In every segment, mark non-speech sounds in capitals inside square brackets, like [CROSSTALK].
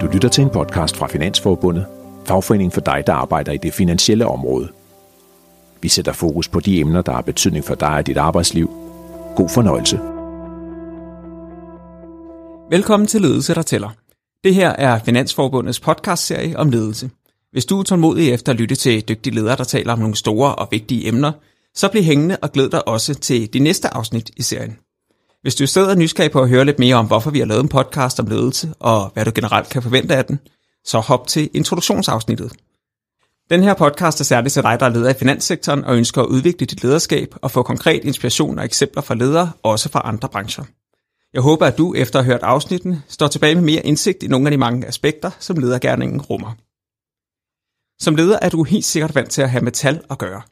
Du lytter til en podcast fra Finansforbundet, fagforening for dig, der arbejder i det finansielle område. Vi sætter fokus på de emner, der har betydning for dig og dit arbejdsliv. God fornøjelse. Velkommen til Ledelse, der tæller. Det her er Finansforbundets podcastserie om ledelse. Hvis du er tålmodig efter at lytte til dygtige ledere, der taler om nogle store og vigtige emner, så bliv hængende og glæd dig også til de næste afsnit i serien. Hvis du sidder nysgerrig på at høre lidt mere om, hvorfor vi har lavet en podcast om ledelse, og hvad du generelt kan forvente af den, så hop til introduktionsafsnittet. Den her podcast er særligt til dig, der er leder i finanssektoren og ønsker at udvikle dit lederskab og få konkret inspiration og eksempler fra ledere, også fra andre brancher. Jeg håber, at du efter at have hørt afsnitten står tilbage med mere indsigt i nogle af de mange aspekter, som ledergærningen rummer. Som leder er du helt sikkert vant til at have med tal at gøre.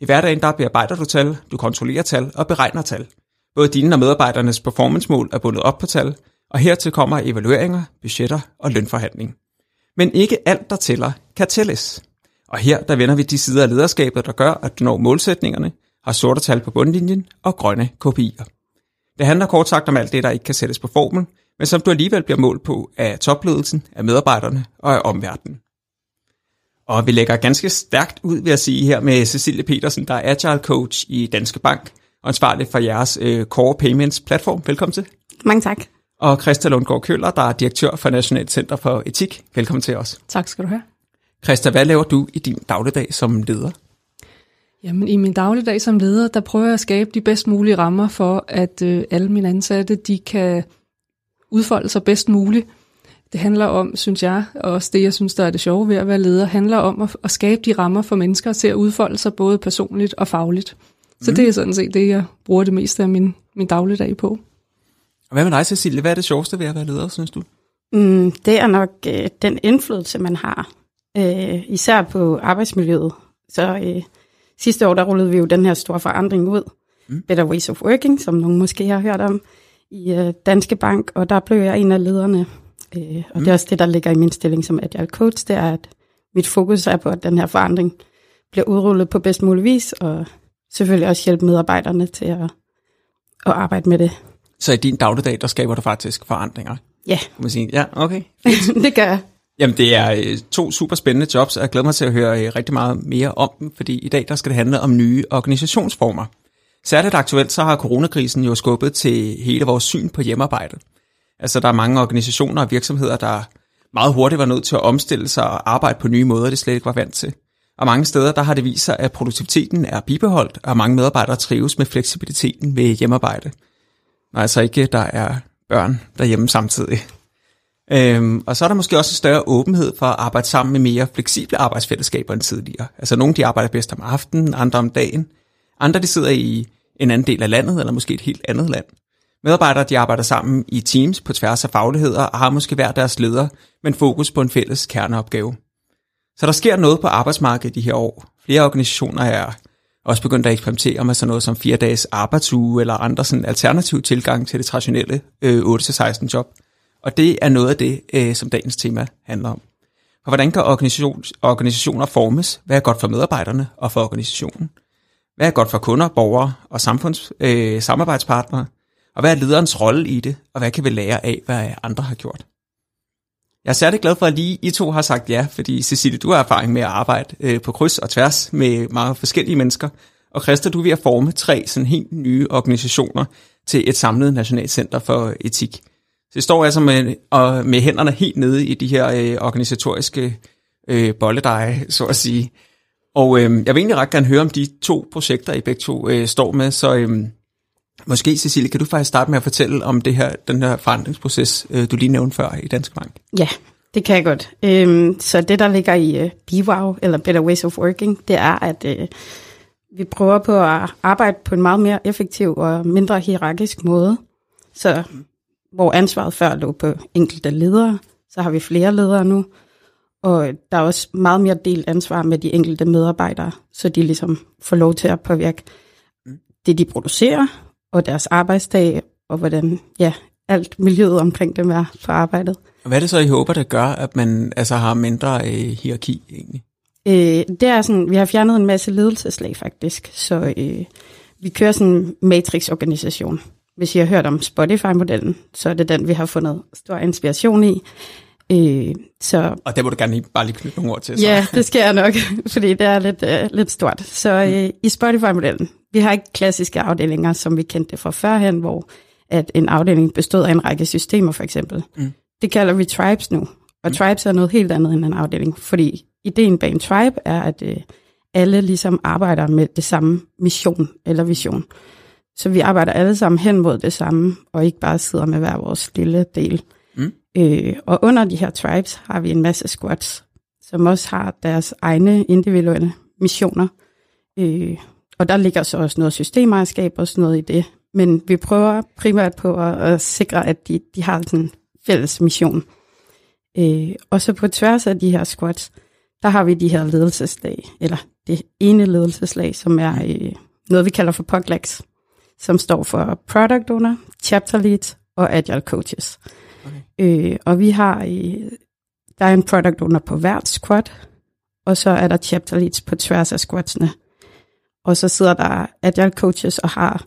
I hverdagen der bearbejder du tal, du kontrollerer tal og beregner tal – Både dine og medarbejdernes performancemål er bundet op på tal, og hertil kommer evalueringer, budgetter og lønforhandling. Men ikke alt, der tæller, kan tælles. Og her der vender vi de sider af lederskabet, der gør, at du når målsætningerne, har sorte tal på bundlinjen og grønne kopier. Det handler kort sagt om alt det, der ikke kan sættes på formel, men som du alligevel bliver målt på af topledelsen, af medarbejderne og af omverdenen. Og vi lægger ganske stærkt ud, ved at sige her med Cecilie Petersen, der er Agile Coach i Danske Bank, ansvarlig for jeres øh, Core Payments platform. Velkommen til. Mange tak. Og Christa Lundgaard Køller, der er direktør for Nationalt Center for Etik. Velkommen til os. Tak skal du have. Christa, hvad laver du i din dagligdag som leder? Jamen, i min dagligdag som leder, der prøver jeg at skabe de bedst mulige rammer for, at øh, alle mine ansatte, de kan udfolde sig bedst muligt. Det handler om, synes jeg, og også det, jeg synes, der er det sjove ved at være leder, handler om at, at skabe de rammer for mennesker til at udfolde sig både personligt og fagligt. Så mm. det er sådan set det, jeg bruger det meste af min, min dagligdag på. Og hvad med dig, Cecilie? Hvad er det sjoveste ved at være leder, synes du? Mm, det er nok øh, den indflydelse, man har. Øh, især på arbejdsmiljøet. Så øh, sidste år, der rullede vi jo den her store forandring ud. Mm. Better Ways of Working, som nogen måske har hørt om, i øh, Danske Bank. Og der blev jeg en af lederne. Øh, og mm. det er også det, der ligger i min stilling som agile coach. Det er, at mit fokus er på, at den her forandring bliver udrullet på bedst mulig vis, og selvfølgelig også hjælpe medarbejderne til at, at arbejde med det. Så i din dagligdag, der skaber du faktisk forandringer? Ja. Kan man sige. Ja, okay. [LAUGHS] det gør jeg. Jamen, det er øh, to super spændende jobs, og jeg glæder mig til at høre øh, rigtig meget mere om dem, fordi i dag der skal det handle om nye organisationsformer. Særligt aktuelt, så har coronakrisen jo skubbet til hele vores syn på hjemmearbejde. Altså, der er mange organisationer og virksomheder, der meget hurtigt var nødt til at omstille sig og arbejde på nye måder, det slet ikke var vant til. Og mange steder der har det vist sig, at produktiviteten er bibeholdt, og mange medarbejdere trives med fleksibiliteten ved hjemmearbejde. Når altså ikke der er børn derhjemme samtidig. Øhm, og så er der måske også en større åbenhed for at arbejde sammen med mere fleksible arbejdsfællesskaber end tidligere. Altså nogle de arbejder bedst om aftenen, andre om dagen. Andre de sidder i en anden del af landet, eller måske et helt andet land. Medarbejdere de arbejder sammen i teams på tværs af fagligheder og har måske hver deres leder, men fokus på en fælles kerneopgave. Så der sker noget på arbejdsmarkedet de her år. Flere organisationer er også begyndt at eksperimentere med sådan noget som fire dages arbejdsuge eller andre sådan alternative tilgang til det traditionelle øh, 8-16 job. Og det er noget af det, øh, som dagens tema handler om. For hvordan kan organisation, organisationer formes? Hvad er godt for medarbejderne og for organisationen? Hvad er godt for kunder, borgere og samfunds, øh, samarbejdspartnere? Og hvad er lederens rolle i det? Og hvad kan vi lære af, hvad andre har gjort? Jeg er særlig glad for, at lige I to har sagt ja, fordi Cecilie, du har erfaring med at arbejde øh, på kryds og tværs med mange forskellige mennesker. Og Christa, du er ved at forme tre sådan helt nye organisationer til et samlet nationalt center for etik. Så det står altså med, og med hænderne helt nede i de her øh, organisatoriske øh, bolledeje, så at sige. Og øh, jeg vil egentlig ret gerne høre om de to projekter, I begge to øh, står med, så øh, Måske, Cecilie, kan du faktisk starte med at fortælle om det her, den her forandringsproces, øh, du lige nævnte før i Danske Bank? Ja, det kan jeg godt. Øhm, så det, der ligger i uh, BWOW, eller Better Ways of Working, det er, at uh, vi prøver på at arbejde på en meget mere effektiv og mindre hierarkisk måde. Så hvor ansvaret før lå på enkelte ledere, så har vi flere ledere nu. Og der er også meget mere delt ansvar med de enkelte medarbejdere, så de ligesom får lov til at påvirke det, de producerer, og deres arbejdsdag, og hvordan ja, alt miljøet omkring dem er på arbejdet. Hvad er det så, I håber, der gør, at man altså har mindre øh, hierarki egentlig? Øh, det er sådan, vi har fjernet en masse ledelseslag faktisk, så øh, vi kører sådan en matrix-organisation. Hvis I har hørt om Spotify-modellen, så er det den, vi har fundet stor inspiration i. Øh, så, og det må du gerne lige, bare lige knytte nogle ord til. Så. Ja, det skal jeg nok, [LAUGHS] fordi det er lidt, uh, lidt stort. Så øh, i Spotify-modellen, vi har ikke klassiske afdelinger, som vi kendte fra førhen, hvor at en afdeling bestod af en række systemer, for eksempel. Mm. Det kalder vi tribes nu, og mm. tribes er noget helt andet end en afdeling, fordi ideen bag en tribe er, at øh, alle ligesom arbejder med det samme mission eller vision. Så vi arbejder alle sammen hen mod det samme, og ikke bare sidder med hver vores lille del. Mm. Øh, og under de her tribes har vi en masse squads, som også har deres egne individuelle missioner. Øh, og der ligger så også noget systemejerskab og sådan noget i det. Men vi prøver primært på at, at sikre, at de, de har sådan en fælles mission. Øh, og så på tværs af de her squads, der har vi de her ledelseslag, eller det ene ledelseslag, som er øh, noget, vi kalder for POGLAX, som står for Product Owner, Chapter Lead og Agile Coaches. Okay. Øh, og vi har, øh, der er en Product Owner på hvert squad, og så er der Chapter Leads på tværs af squadsene. Og så sidder der Agile Coaches og har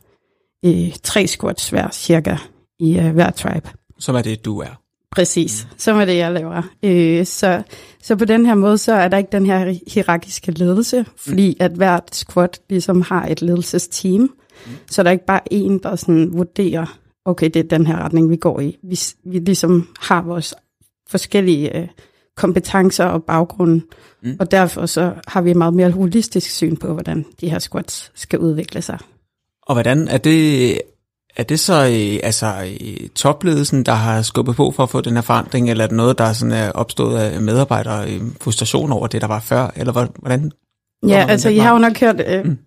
øh, tre squads hver cirka i øh, hver tribe. Som er det, du er? Præcis, mm. som er det, jeg laver. Øh, så, så på den her måde, så er der ikke den her hierarkiske ledelse, fordi mm. at hvert squad ligesom har et ledelsesteam, mm. så der er ikke bare en, der sådan vurderer, okay, det er den her retning, vi går i. Vi, vi ligesom har vores forskellige øh, kompetencer og baggrunde, mm. og derfor så har vi et meget mere holistisk syn på, hvordan de her squads skal udvikle sig. Og hvordan er det, er det så øh, altså øh, topledelsen, der har skubbet på for at få den her forandring, eller er det noget, der sådan er opstået af medarbejdere øh, frustration over det, der var før, eller hvordan? Ja, altså I har jo nok hørt øh, mm.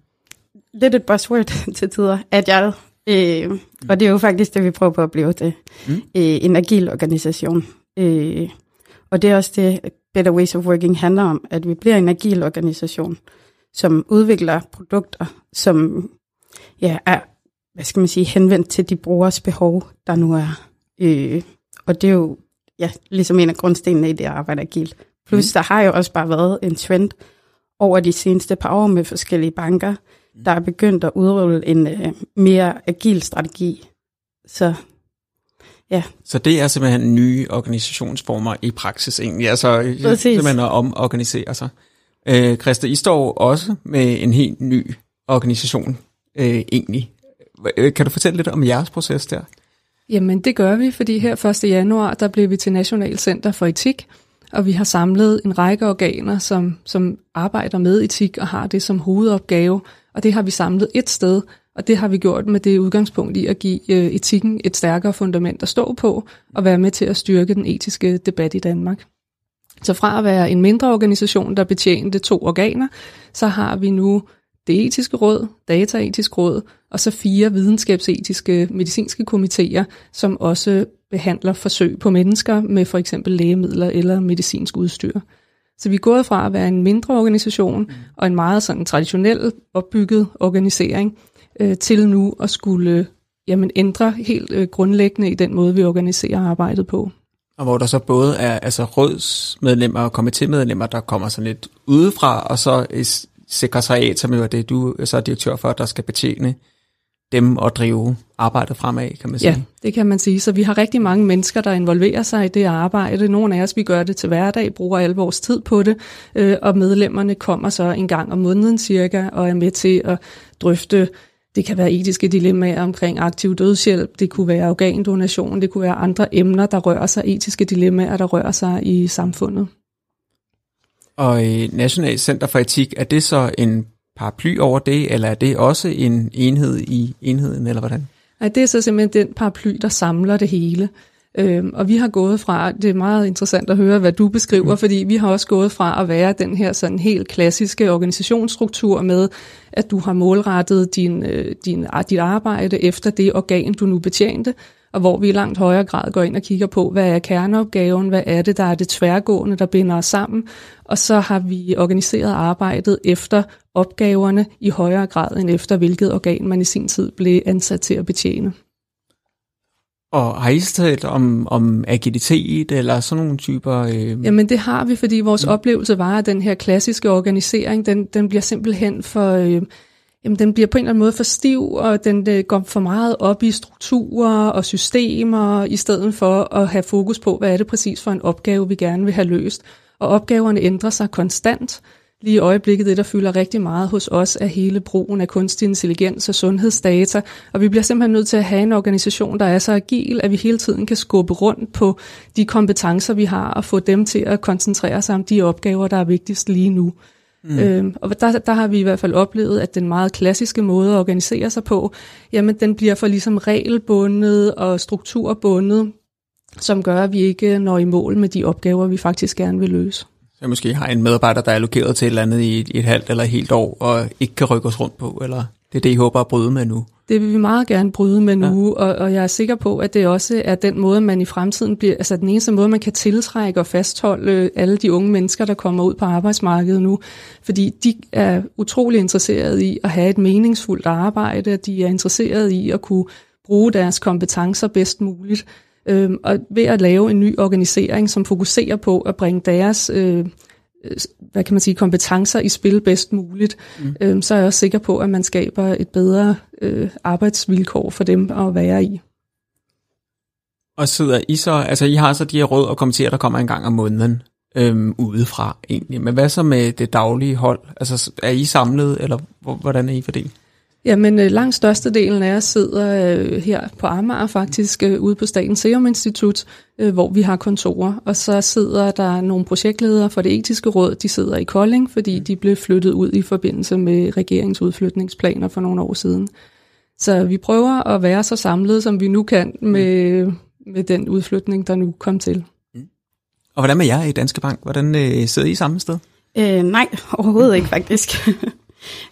lidt et buzzword [LAUGHS] til tider, agile, øh, mm. og det er jo faktisk det, vi prøver på at blive til, mm. øh, en agil organisation. Øh, og det er også det, Better Ways of Working handler om, at vi bliver en agil organisation, som udvikler produkter, som ja, er hvad skal man sige, henvendt til de brugers behov, der nu er. Øh, og det er jo ja, ligesom en af grundstenene i det at arbejde agilt. Plus, mm. der har jo også bare været en trend over de seneste par år med forskellige banker, der er begyndt at udrulle en øh, mere agil strategi. Så ja. Så det er simpelthen nye organisationsformer i praksis egentlig, altså Præcis. simpelthen at omorganisere sig. Øh, Christa, I står også med en helt ny organisation øh, egentlig. Øh, kan du fortælle lidt om jeres proces der? Jamen det gør vi, fordi her 1. januar, der blev vi til National Center for Etik, og vi har samlet en række organer, som, som arbejder med etik og har det som hovedopgave, og det har vi samlet et sted, og det har vi gjort med det udgangspunkt i at give øh, etikken et stærkere fundament at stå på, og være med til at styrke den etiske debat i Danmark. Så fra at være en mindre organisation, der betjente to organer, så har vi nu det etiske råd, dataetisk råd, og så fire videnskabsetiske medicinske komitéer, som også behandler forsøg på mennesker med for eksempel lægemidler eller medicinsk udstyr. Så vi er gået fra at være en mindre organisation og en meget sådan traditionel opbygget organisering øh, til nu at skulle jamen, ændre helt øh, grundlæggende i den måde, vi organiserer arbejdet på. Og hvor der så både er altså rådsmedlemmer og komitémedlemmer, der kommer sådan lidt udefra, og så sekretariat, som jo er det, du så er direktør for, der skal betjene dem og drive arbejdet fremad, kan man sige. Ja, det kan man sige. Så vi har rigtig mange mennesker, der involverer sig i det arbejde. Nogle af os, vi gør det til hverdag, bruger al vores tid på det, øh, og medlemmerne kommer så en gang om måneden cirka, og er med til at drøfte det kan være etiske dilemmaer omkring aktiv dødshjælp, det kunne være organdonation, det kunne være andre emner, der rører sig, etiske dilemmaer, der rører sig i samfundet. Og National Center for Etik, er det så en paraply over det, eller er det også en enhed i enheden, eller hvordan? Nej, det er så simpelthen den paraply, der samler det hele. Øhm, og vi har gået fra, det er meget interessant at høre, hvad du beskriver, mm. fordi vi har også gået fra at være den her sådan helt klassiske organisationsstruktur med, at du har målrettet din, øh, din, dit arbejde efter det organ, du nu betjente, og hvor vi i langt højere grad går ind og kigger på, hvad er kerneopgaven, hvad er det, der er det tværgående, der binder os sammen, og så har vi organiseret arbejdet efter opgaverne i højere grad end efter, hvilket organ man i sin tid blev ansat til at betjene. Og har I talt om, om agilitet eller sådan nogle typer? Øh... Jamen det har vi, fordi vores ja. oplevelse var, at den her klassiske organisering, den, den bliver simpelthen for... Øh, jamen den bliver på en eller anden måde for stiv, og den det går for meget op i strukturer og systemer, i stedet for at have fokus på, hvad er det præcis for en opgave, vi gerne vil have løst. Og opgaverne ændrer sig konstant. Lige i øjeblikket, det der fylder rigtig meget hos os, er hele brugen af kunstig intelligens og sundhedsdata, og vi bliver simpelthen nødt til at have en organisation, der er så agil, at vi hele tiden kan skubbe rundt på de kompetencer, vi har, og få dem til at koncentrere sig om de opgaver, der er vigtigst lige nu. Mm. Øhm, og der, der har vi i hvert fald oplevet, at den meget klassiske måde at organisere sig på, jamen den bliver for ligesom regelbundet og strukturbundet, som gør, at vi ikke når i mål med de opgaver, vi faktisk gerne vil løse. Så måske har en medarbejder, der er allokeret til et eller andet i et, et halvt eller et helt år, og ikke kan rykke os rundt på, eller det er det, I håber at bryde med nu? Det vil vi meget gerne bryde med nu, ja. og, og jeg er sikker på, at det også er den måde, man i fremtiden bliver, altså den eneste måde, man kan tiltrække og fastholde alle de unge mennesker, der kommer ud på arbejdsmarkedet nu, fordi de er utrolig interesserede i at have et meningsfuldt arbejde, de er interesserede i at kunne bruge deres kompetencer bedst muligt, øhm, og ved at lave en ny organisering, som fokuserer på at bringe deres øh, hvad kan man sige, kompetencer i spil bedst muligt, mm. øhm, så er jeg også sikker på, at man skaber et bedre øh, arbejdsvilkår for dem at være i. Og sidder I så, altså I har så de her råd og kommentarer, der kommer en gang om måneden øhm, udefra egentlig. Men hvad så med det daglige hold? Altså er I samlet, eller hvordan er I fordelt? Jamen, øh, langt størstedelen af os sidder øh, her på Amager faktisk, øh, ude på Statens Serum Institut, øh, hvor vi har kontorer. Og så sidder der nogle projektledere for det etiske råd, de sidder i Kolding, fordi de blev flyttet ud i forbindelse med regeringsudflytningsplaner for nogle år siden. Så vi prøver at være så samlet, som vi nu kan med, med den udflytning, der nu kom til. Mm. Og hvordan med jer i Danske Bank? Hvordan øh, sidder I samme sted? Øh, nej, overhovedet ikke faktisk. [LAUGHS]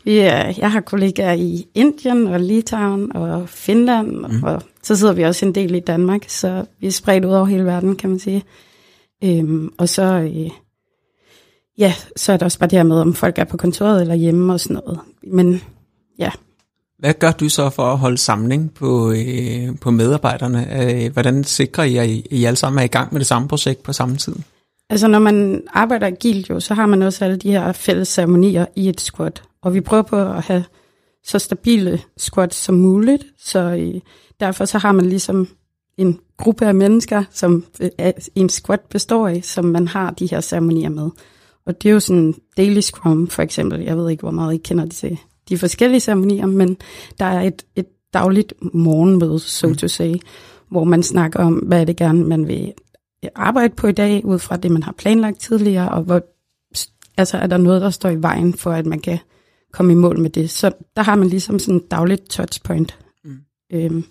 Vi er, jeg har kollegaer i Indien og Litauen og Finland, mm. og så sidder vi også en del i Danmark, så vi er spredt ud over hele verden, kan man sige. Øhm, og så, øh, ja, så er der også bare det her med, om folk er på kontoret eller hjemme og sådan noget. Men ja. Hvad gør du så for at holde samling på, øh, på medarbejderne? Øh, hvordan sikrer I, at I, I alle sammen er i gang med det samme projekt på samme tid? Altså når man arbejder agilt jo, så har man også alle de her fælles ceremonier i et squad. Og vi prøver på at have så stabile squads som muligt, så øh, derfor så har man ligesom en gruppe af mennesker, som øh, en squad består af, som man har de her ceremonier med. Og det er jo sådan Daily Scrum for eksempel. Jeg ved ikke, hvor meget I kender det til de forskellige ceremonier, men der er et, et dagligt morgenmøde, so mm. to say, hvor man snakker om, hvad er det gerne, man vil arbejde på i dag, ud fra det, man har planlagt tidligere, og hvor, altså, er der noget, der står i vejen for, at man kan komme i mål med det. Så der har man ligesom sådan et dagligt touchpoint. Mm. Øhm,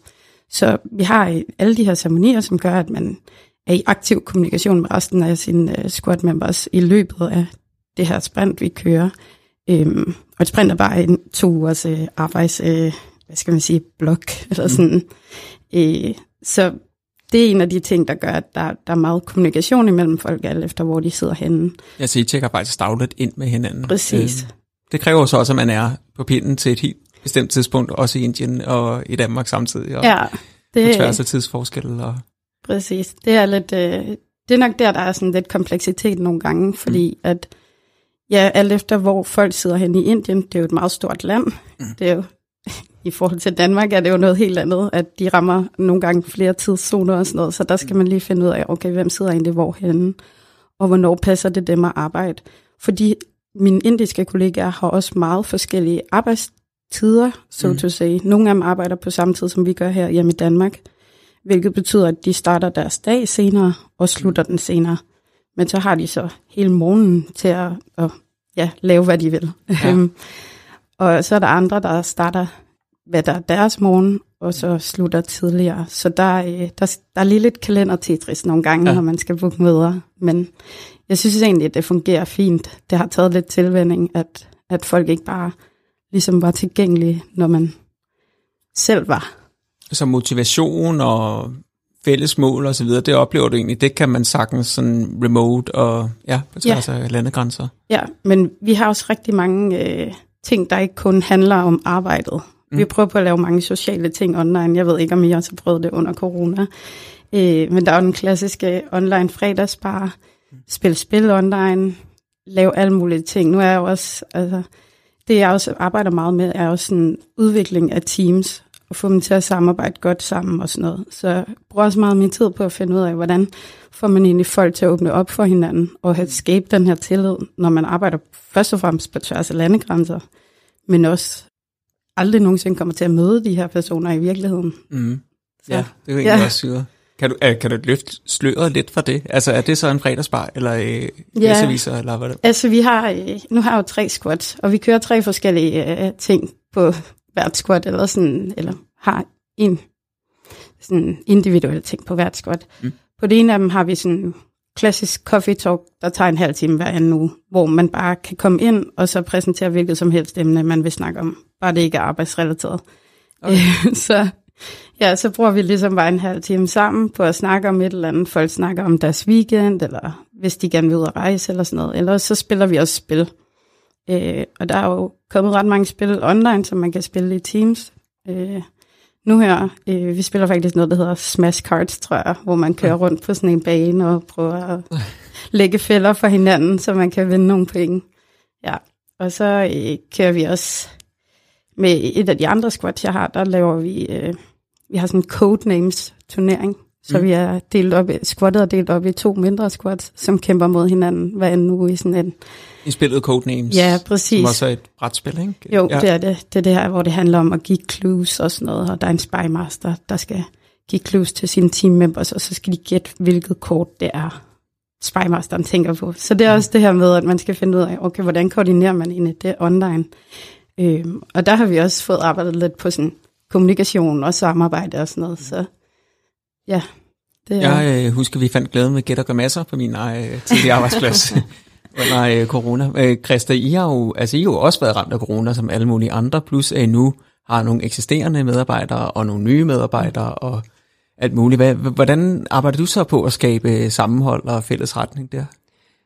så vi har alle de her ceremonier, som gør, at man er i aktiv kommunikation med resten af sine uh, squad members i løbet af det her sprint, vi kører. Øhm, og et sprint er bare en to ugers uh, arbejds, uh, hvad skal man sige, blok, [LAUGHS] eller mm. sådan. Mm. Øh, så det er en af de ting, der gør, at der, der er meget kommunikation imellem folk, alt efter hvor de sidder henne. Ja, så I tjekker faktisk dagligt ind med hinanden. Præcis. Øh, det kræver så også, at man er på pinden til et helt bestemt tidspunkt, også i Indien og i Danmark samtidig, og ja, det, på tværs af tidsforskel. Og... Præcis. Det er, lidt, øh, det er nok der, der er sådan lidt kompleksitet nogle gange, fordi mm. at ja, alt efter hvor folk sidder hen i Indien, det er jo et meget stort land. Mm. Det er jo [LAUGHS] i forhold til Danmark er det jo noget helt andet, at de rammer nogle gange flere tidszoner og sådan noget, så der skal man lige finde ud af, okay, hvem sidder egentlig hvorhenne, og hvornår passer det dem at arbejde. Fordi mine indiske kollegaer har også meget forskellige arbejdstider, så mm. to say. Nogle af dem arbejder på samme tid, som vi gør her hjemme i Danmark, hvilket betyder, at de starter deres dag senere og slutter den senere. Men så har de så hele morgenen til at, at ja, lave, hvad de vil. Ja. [LAUGHS] Øhm, og så er der andre, der starter, hvad der er deres morgen, og så slutter tidligere. Så der, øh, der, der er lige lidt kalender nogle gange, ja. når man skal booke møder. Men jeg synes egentlig, at det fungerer fint. Det har taget lidt tilvænding, at, at folk ikke bare ligesom var tilgængelige, når man selv var. Så motivation og fælles mål og så videre, det oplever du egentlig, det kan man sagtens sådan remote og ja, på tværs ja. af landegrænser. Ja, men vi har også rigtig mange øh, ting, der ikke kun handler om arbejdet. Mm. Vi prøver på at lave mange sociale ting online. Jeg ved ikke, om I også har prøvet det under corona. Øh, men der er jo den klassiske online fredagsbar, spille spil online, lave alle mulige ting. Nu er jeg jo også, altså, det jeg også arbejder meget med, er også en udvikling af teams, og få dem til at samarbejde godt sammen og sådan noget. Så jeg bruger også meget min tid på at finde ud af, hvordan får man egentlig folk til at åbne op for hinanden, og have skabe den her tillid, når man arbejder først og fremmest på tværs af landegrænser, men også aldrig nogensinde kommer til at møde de her personer i virkeligheden. Mm. Ja, det er jo egentlig ja. også syret. Kan du, kan du løfte sløret lidt fra det? Altså er det så en fredagsbar, eller øh, ja. viser, eller hvad det? Altså vi har, øh, nu har jeg jo tre squats, og vi kører tre forskellige øh, ting på hvert squat, eller sådan, eller har en sådan individuel ting på hvert squat. Mm. På det ene af dem har vi sådan klassisk coffee talk, der tager en halv time hver anden uge, hvor man bare kan komme ind og så præsentere hvilket som helst emne, man vil snakke om. Bare det ikke er arbejdsrelateret. Okay. [LAUGHS] så Ja, så bruger vi ligesom bare en halv time sammen på at snakke om et eller andet. Folk snakker om deres weekend, eller hvis de gerne vil ud og rejse, eller sådan noget. Eller så spiller vi også spil. Øh, og der er jo kommet ret mange spil online, som man kan spille i Teams. Øh, nu her, øh, vi spiller faktisk noget, der hedder Smash Cards, tror jeg, hvor man kører rundt på sådan en bane og prøver at lægge fælder for hinanden, så man kan vinde nogle penge. Ja, og så øh, kører vi også med et af de andre squats, jeg har, der laver vi... Øh, vi har sådan en codenames turnering, så mm. vi er delt op, squattet er delt op i to mindre squats, som kæmper mod hinanden hver en uge i sådan en... I spillet Codenames? Ja, præcis. Som også er et brætspil, ikke? Jo, ja. det er det. Det er det her, hvor det handler om at give clues og sådan noget, og der er en spymaster, der skal give clues til sine teammembers, og så skal de gætte, hvilket kort det er, spymasteren tænker på. Så det er mm. også det her med, at man skal finde ud af, okay, hvordan koordinerer man egentlig det online? Øhm, og der har vi også fået arbejdet lidt på sådan kommunikation og samarbejde og sådan noget. Så ja, det er... Jeg øh, husker, vi fandt glæde med Gæt og Gør Masser på min øh, tidlige [LAUGHS] arbejdsplads under øh, corona. Øh, Christa, I har, jo, altså, I har jo også været ramt af corona, som alle mulige andre, plus at I nu har nogle eksisterende medarbejdere og nogle nye medarbejdere og alt muligt. Hvad, hvordan arbejder du så på at skabe sammenhold og fælles retning der?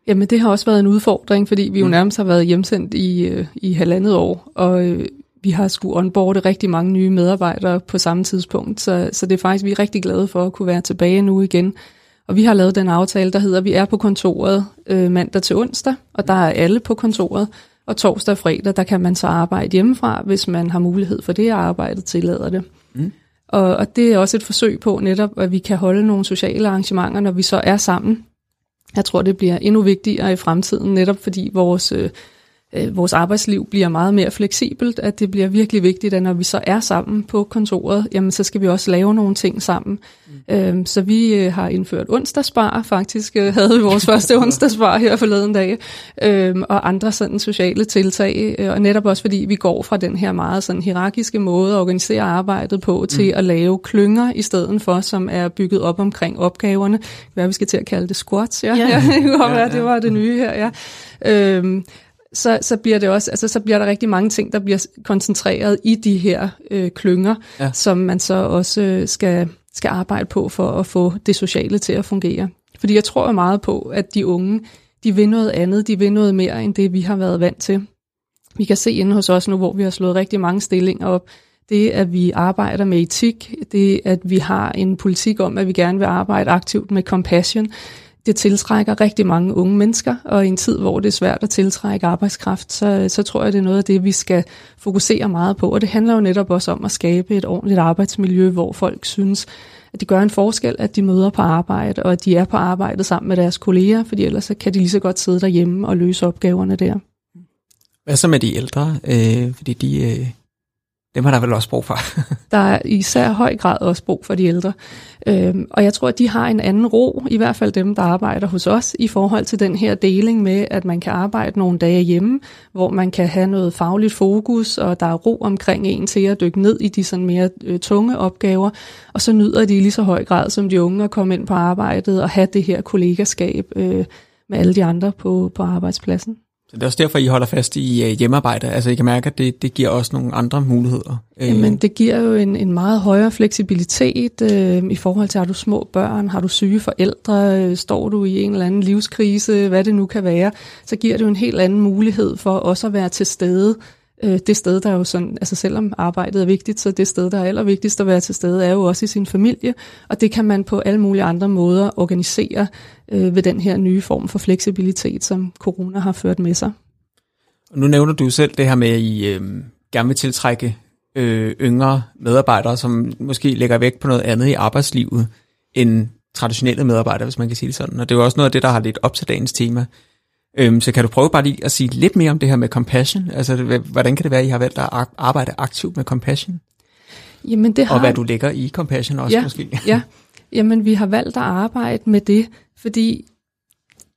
Jamen det har også været en udfordring, fordi vi jo mm. nærmest har været hjemsendt i, øh, i halvandet år, og øh, vi har skulle onboarde rigtig mange nye medarbejdere på samme tidspunkt, så, så det er faktisk, vi er rigtig glade for at kunne være tilbage nu igen. Og vi har lavet den aftale, der hedder, at vi er på kontoret øh, mandag til onsdag, og der er alle på kontoret. Og torsdag og fredag, der kan man så arbejde hjemmefra, hvis man har mulighed for det, og arbejdet tillader det. Mm. Og, og det er også et forsøg på netop, at vi kan holde nogle sociale arrangementer, når vi så er sammen. Jeg tror, det bliver endnu vigtigere i fremtiden, netop fordi vores... Øh, øh, vores arbejdsliv bliver meget mere fleksibelt, at det bliver virkelig vigtigt, at når vi så er sammen på kontoret, jamen så skal vi også lave nogle ting sammen. Mm. Øhm, så vi øh, har indført onsdagsbar, faktisk øh, havde vi vores [LAUGHS] første onsdagsbar her forleden dag, øhm, og andre sådan sociale tiltag, øh, og netop også fordi vi går fra den her meget sådan hierarkiske måde at organisere arbejdet på, til mm. at lave klynger i stedet for, som er bygget op omkring opgaverne. Hvad vi skal til at kalde det squats, ja. ja. [LAUGHS] ja, ja, ja. det var det nye her, ja. Øhm, så, så bliver det også, altså så bliver der rigtig mange ting, der bliver koncentreret i de her øh, klynger, ja. som man så også øh, skal, skal arbejde på for at få det sociale til at fungere. Fordi jeg tror meget på, at de unge, de vil noget andet, de vil noget mere end det, vi har været vant til. Vi kan se inde hos os nu, hvor vi har slået rigtig mange stillinger op, det at vi arbejder med etik, det at vi har en politik om, at vi gerne vil arbejde aktivt med compassion, det tiltrækker rigtig mange unge mennesker, og i en tid, hvor det er svært at tiltrække arbejdskraft, så, så tror jeg, det er noget af det, vi skal fokusere meget på. Og det handler jo netop også om at skabe et ordentligt arbejdsmiljø, hvor folk synes, at de gør en forskel, at de møder på arbejde, og at de er på arbejde sammen med deres kolleger, fordi ellers så kan de lige så godt sidde derhjemme og løse opgaverne der. Hvad så med de ældre? Øh, fordi de, øh, dem har der vel også brug for. [LAUGHS] der er især høj grad også brug for de ældre. Øhm, og jeg tror, at de har en anden ro, i hvert fald dem, der arbejder hos os, i forhold til den her deling med, at man kan arbejde nogle dage hjemme, hvor man kan have noget fagligt fokus, og der er ro omkring en til at dykke ned i de sådan mere øh, tunge opgaver. Og så nyder de i lige så høj grad som de unge at komme ind på arbejdet og have det her kollegaskab øh, med alle de andre på, på arbejdspladsen. Så det er også derfor, I holder fast i øh, hjemmearbejde. Altså I kan mærke, at det, det giver også nogle andre muligheder. Øh. Jamen det giver jo en, en meget højere fleksibilitet øh, i forhold til, har du små børn, har du syge forældre, øh, står du i en eller anden livskrise, hvad det nu kan være, så giver det jo en helt anden mulighed for også at være til stede øh, det sted, der er jo sådan, altså selvom arbejdet er vigtigt, så det sted, der er allervigtigst at være til stede, er jo også i sin familie, og det kan man på alle mulige andre måder organisere øh, ved den her nye form for fleksibilitet, som corona har ført med sig. Og nu nævner du selv det her med, at I øh, gerne vil tiltrække øh, yngre medarbejdere, som måske lægger vægt på noget andet i arbejdslivet end traditionelle medarbejdere, hvis man kan sige det sådan. Og det er jo også noget af det, der har lidt op til dagens tema. Øhm, så kan du prøve bare lige at sige lidt mere om det her med compassion? Altså, hvordan kan det være, at I har valgt at arbejde aktivt med compassion? Jamen, det har... Og hvad du lægger i compassion også ja, måske? ja, jamen vi har valgt at arbejde med det, fordi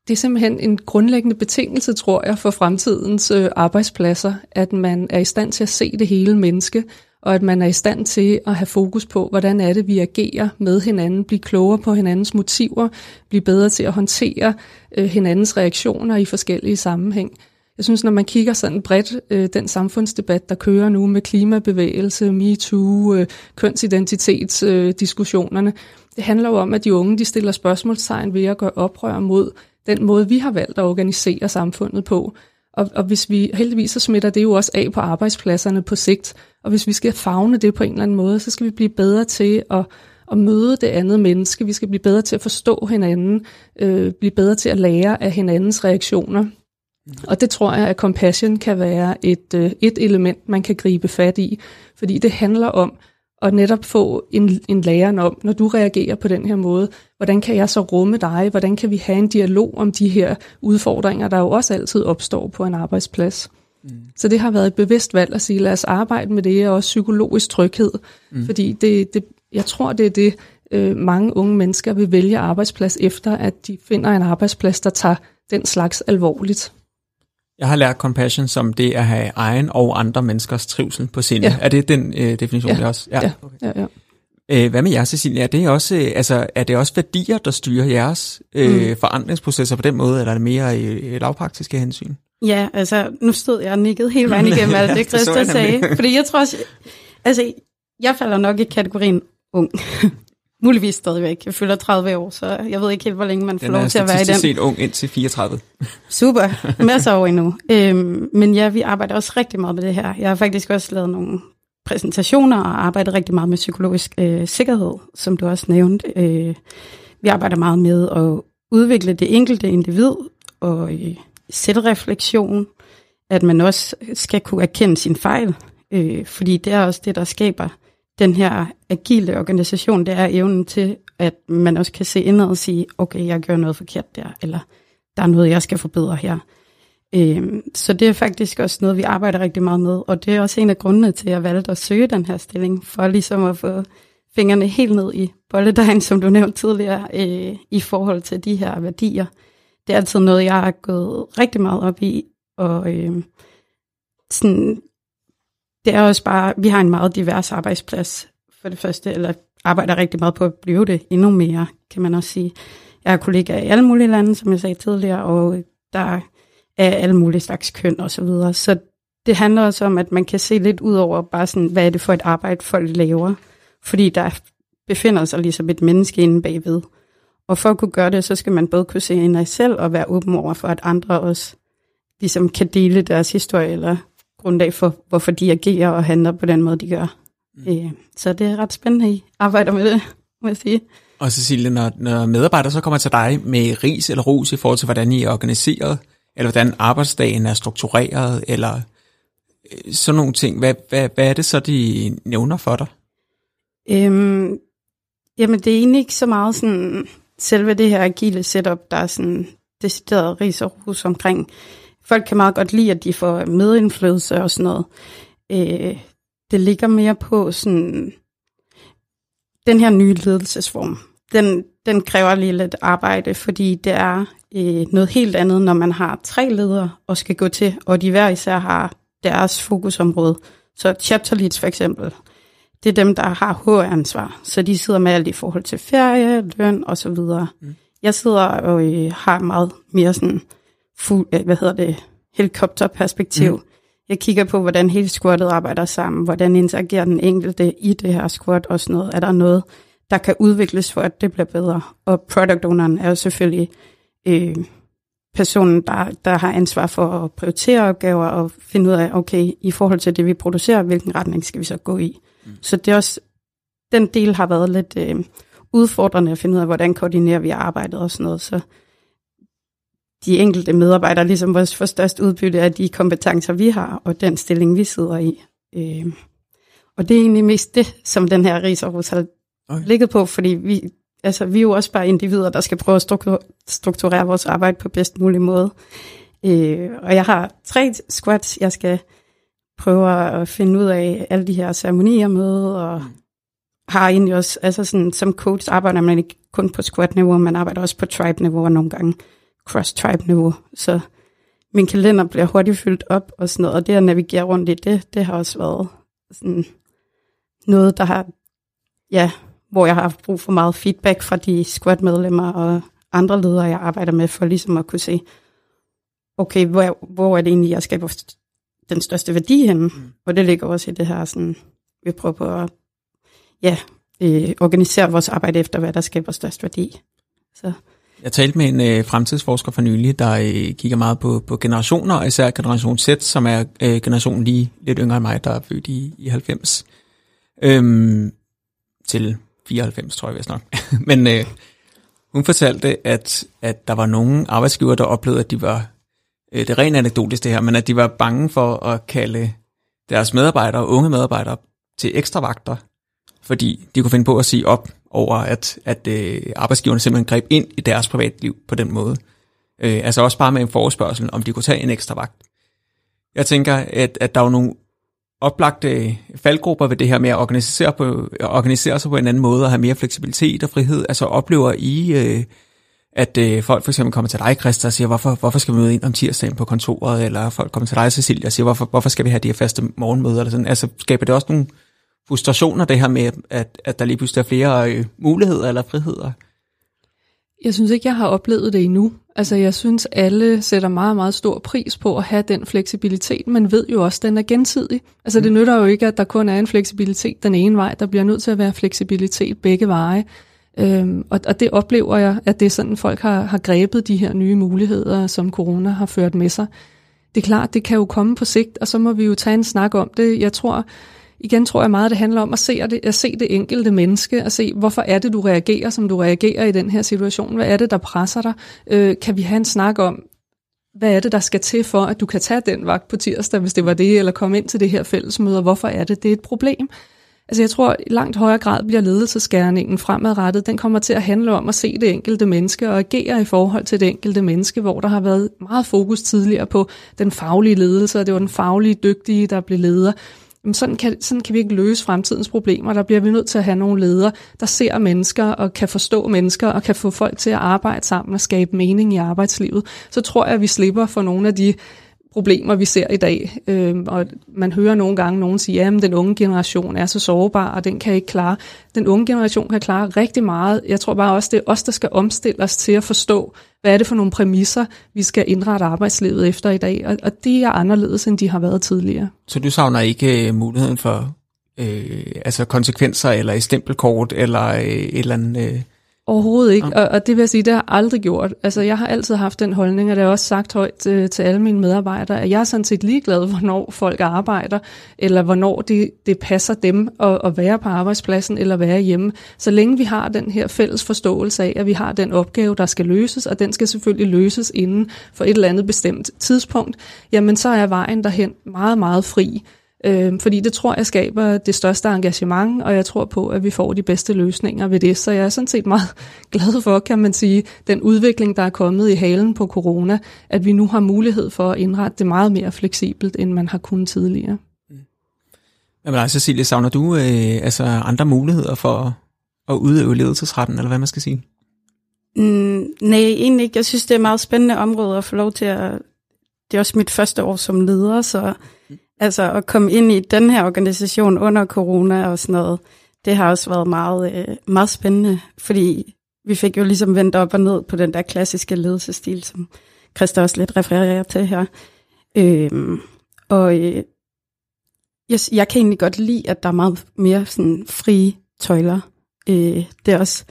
det er simpelthen en grundlæggende betingelse, tror jeg, for fremtidens øh, arbejdspladser, at man er i stand til at se det hele menneske, og at man er i stand til at have fokus på, hvordan er det, vi agerer med hinanden, blive klogere på hinandens motiver, blive bedre til at håndtere øh, hinandens reaktioner i forskellige sammenhæng. Jeg synes, når man kigger sådan bredt, øh, den samfundsdebat, der kører nu med klimabevægelse, MeToo, øh, kønsidentitetsdiskussionerne, øh, det handler jo om, at de unge de stiller spørgsmålstegn ved at gøre oprør mod den måde, vi har valgt at organisere samfundet på. Og, og hvis vi heldigvis så smitter det jo også af på arbejdspladserne på sigt. Og hvis vi skal fagne det på en eller anden måde, så skal vi blive bedre til at, at møde det andet menneske. Vi skal blive bedre til at forstå hinanden, øh, blive bedre til at lære af hinandens reaktioner. Og det tror jeg, at compassion kan være et, øh, et element, man kan gribe fat i. Fordi det handler om at netop få en, en læren om, når du reagerer på den her måde, hvordan kan jeg så rumme dig? Hvordan kan vi have en dialog om de her udfordringer, der jo også altid opstår på en arbejdsplads? Mm. Så det har været et bevidst valg at sige, lad os arbejde med det, og også psykologisk tryghed. Mm. Fordi det, det, jeg tror, det er det, øh, mange unge mennesker vil vælge arbejdsplads efter, at de finder en arbejdsplads, der tager den slags alvorligt. Jeg har lært compassion som det at have egen og andre menneskers trivsel på sinde. Ja. Er det den øh, definition, ja. det også? Ja, ja, ja. ja. Øh, hvad med jer, Cecilia? Er det også, øh, altså, er det også værdier, der styrer jeres øh, mm. forandringsprocesser på den måde, eller er det mere øh, lavpraktiske hensyn? Ja, altså, nu stod jeg og nikkede hele vejen [LAUGHS] igennem alt det, Christa sagde. Fordi jeg tror også, altså, jeg falder nok i kategorien ung. Muligvis stadigvæk. Jeg fylder 30 år, så jeg ved ikke helt, hvor længe man får lov til at være i den. set ung indtil 34. Super. Masser år endnu. Øhm, men ja, vi arbejder også rigtig meget med det her. Jeg har faktisk også lavet nogle præsentationer og arbejdet rigtig meget med psykologisk øh, sikkerhed, som du også nævnte. Øh, vi arbejder meget med at udvikle det enkelte individ og øh, selvreflektion, at man også skal kunne erkende sin fejl, øh, fordi det er også det, der skaber den her agile organisation, det er evnen til, at man også kan se indad og sige, okay, jeg gør noget forkert der, eller der er noget, jeg skal forbedre her. Øhm, så det er faktisk også noget, vi arbejder rigtig meget med, og det er også en af grundene til, at jeg valgte at søge den her stilling, for ligesom at få fingrene helt ned i bolledejen, som du nævnte tidligere, øh, i forhold til de her værdier. Det er altid noget, jeg har gået rigtig meget op i, og øh, sådan, det er også bare, vi har en meget divers arbejdsplads, for det første, eller arbejder rigtig meget på at blive det endnu mere, kan man også sige. Jeg har kollegaer i alle mulige lande, som jeg sagde tidligere, og der er alle mulige slags køn og så videre. Så det handler også om, at man kan se lidt ud over bare sådan, hvad er det for et arbejde, folk laver. Fordi der befinder sig ligesom et menneske inde bagved. Og for at kunne gøre det, så skal man både kunne se ind i sig selv og være åben over for, at andre også ligesom kan dele deres historie eller grundlag for, hvorfor de agerer og handler på den måde, de gør. Mm. Øh, så det er ret spændende, at I arbejder med det, må jeg sige. Og Cecilie, når, når medarbejdere så kommer til dig med ris eller ros i forhold til, hvordan I er organiseret, eller hvordan arbejdsdagen er struktureret, eller øh, sådan nogle ting, hvad, hvad, hvad er det så, de nævner for dig? Øhm, jamen, det er egentlig ikke så meget sådan, selve det her agile setup, der er sådan decideret ris og ros omkring. Folk kan meget godt lide, at de får medindflydelse og sådan noget. Øh, det ligger mere på sådan, den her nye ledelsesform. Den, den kræver lige lidt arbejde, fordi det er øh, noget helt andet, når man har tre ledere og skal gå til, og de hver især har deres fokusområde. Så chapter leads for eksempel, det er dem, der har HR-ansvar, så de sidder med alt i forhold til ferie, løn og så videre. Mm. Jeg sidder og øh, har meget mere sådan, fuld, øh, hvad hedder det, helikopterperspektiv. Mm. Jeg kigger på, hvordan hele squadet arbejder sammen, hvordan interagerer den enkelte i det her squat og sådan noget. Er der noget, der kan udvikles for, at det bliver bedre? Og product owneren er jo selvfølgelig øh, personen, der, der har ansvar for at prioritere opgaver og finde ud af, okay, i forhold til det, vi producerer, hvilken retning skal vi så gå i? Mm. Så det er også, den del har været lidt øh, udfordrende at finde ud af, hvordan koordinerer vi arbejdet og sådan noget. Så de enkelte medarbejdere ligesom også får størst udbytte af de kompetencer, vi har, og den stilling, vi sidder i. Øh, og det er egentlig mest det, som den her rigsarhus har okay. ligget på, fordi vi, altså, vi er jo også bare individer, der skal prøve at strukturere vores arbejde på bedst mulig måde. Øh, og jeg har tre squats, jeg skal prøve at finde ud af alle de her ceremonier med, og har egentlig også, altså sådan, som coach arbejder man ikke kun på squat-niveau, man arbejder også på tribe-niveau og nogle gange cross-tribe-niveau. Så min kalender bliver hurtigt fyldt op og sådan noget, og det at navigere rundt i det, det har også været sådan noget, der har, ja, hvor jeg har haft brug for meget feedback fra de squat-medlemmer og andre ledere, jeg arbejder med, for ligesom at kunne se, okay, hvor, hvor er det egentlig, jeg skaber den største værdi henne? Mm. Og det ligger også i det her, sådan, vi prøver på at ja, øh, organisere vores arbejde efter, hvad der skaber størst værdi. Så. Jeg talte med en øh, fremtidsforsker for nylig, der øh, kigger meget på, på generationer, og især generation Z, som er øh, generationen lige lidt yngre end mig, der er født i, i 90. Øhm, til 94, tror jeg vist nok. [LAUGHS] Men øh, hun fortalte, at, at der var nogle arbejdsgiver, der oplevede, at de var, øh, det er rent anekdotisk det her, men at de var bange for at kalde deres medarbejdere, unge medarbejdere, til ekstra vagter, fordi de kunne finde på at sige op over, at, at øh, arbejdsgiverne simpelthen greb ind i deres privatliv på den måde. Øh, altså også bare med en forespørgsel, om de kunne tage en ekstra vagt. Jeg tænker, at, at der er nogle oplagte faldgrupper ved det her med at organisere, på, at organisere sig på en anden måde og have mere fleksibilitet og frihed. Altså oplever I, øh, at øh, folk for eksempel kommer til dig, Christa, og siger, hvorfor, hvorfor skal vi møde ind om tirsdagen på kontoret, eller folk kommer til dig, Cecilia, og siger, hvorfor, hvorfor skal vi have de her faste morgenmøder, eller sådan. Altså skaber det også nogle frustrationer, det her med, at, at der lige pludselig er flere øh, muligheder eller friheder? Jeg synes ikke, jeg har oplevet det endnu. Altså, jeg synes, alle sætter meget, meget stor pris på at have den fleksibilitet, men ved jo også, at den er gensidig. Altså, det mm. nytter jo ikke, at der kun er en fleksibilitet den ene vej. Der bliver nødt til at være fleksibilitet begge veje. Øhm, og, og det oplever jeg, at det er sådan, folk har, har grebet de her nye muligheder, som corona har ført med sig. Det er klart, det kan jo komme på sigt, og så må vi jo tage en snak om det. Jeg tror, igen tror jeg meget, det handler om at se det, at se det enkelte menneske, at se, hvorfor er det, du reagerer, som du reagerer i den her situation? Hvad er det, der presser dig? Øh, kan vi have en snak om, hvad er det, der skal til for, at du kan tage den vagt på tirsdag, hvis det var det, eller komme ind til det her fællesmøde, hvorfor er det? Det er et problem. Altså jeg tror, i langt højere grad bliver ledelseskærningen fremadrettet. Den kommer til at handle om at se det enkelte menneske og agere i forhold til det enkelte menneske, hvor der har været meget fokus tidligere på den faglige ledelse, og det var den faglige dygtige, der blev leder. Jamen sådan, kan, sådan kan vi ikke løse fremtidens problemer. Der bliver vi nødt til at have nogle ledere, der ser mennesker og kan forstå mennesker og kan få folk til at arbejde sammen og skabe mening i arbejdslivet. Så tror jeg, at vi slipper for nogle af de problemer, vi ser i dag. Øh, og man hører nogle gange nogen sige, at den unge generation er så sårbar, og den kan ikke klare. Den unge generation kan klare rigtig meget. Jeg tror bare også, det er os, der skal omstille os til at forstå, hvad er det for nogle præmisser, vi skal indrette arbejdslivet efter i dag. Og, og det er anderledes, end de har været tidligere. Så du savner ikke øh, muligheden for øh, altså konsekvenser, eller et stempelkort, eller øh, et eller andet... Øh Overhovedet ikke, og, og det vil jeg sige, det har jeg aldrig gjort. Altså jeg har altid haft den holdning, og det har jeg også sagt højt til, til alle mine medarbejdere, at jeg er sådan set ligeglad, hvornår folk arbejder, eller hvornår det, det passer dem at, at være på arbejdspladsen eller være hjemme. Så længe vi har den her fælles forståelse af, at vi har den opgave, der skal løses, og den skal selvfølgelig løses inden for et eller andet bestemt tidspunkt, jamen så er vejen derhen meget, meget fri. Øh, fordi det tror jeg skaber det største engagement, og jeg tror på, at vi får de bedste løsninger ved det. Så jeg er sådan set meget [LAUGHS] glad for, kan man sige, den udvikling, der er kommet i halen på corona, at vi nu har mulighed for at indrette det meget mere fleksibelt, end man har kunnet tidligere. Mm. Jamen altså, Cecilie, savner du øh, altså andre muligheder for at udøve ledelsesretten, eller hvad man skal sige? Mm, nej, egentlig ikke. Jeg synes, det er et meget spændende område at få lov til at... Det er også mit første år som leder, så Altså at komme ind i den her organisation under corona og sådan noget, det har også været meget, øh, meget spændende, fordi vi fik jo ligesom vendt op og ned på den der klassiske ledelsestil, som Christa også lidt refererer til her. Øhm, og øh, jeg, jeg kan egentlig godt lide, at der er meget mere sådan frie tøjler. Øh, det er også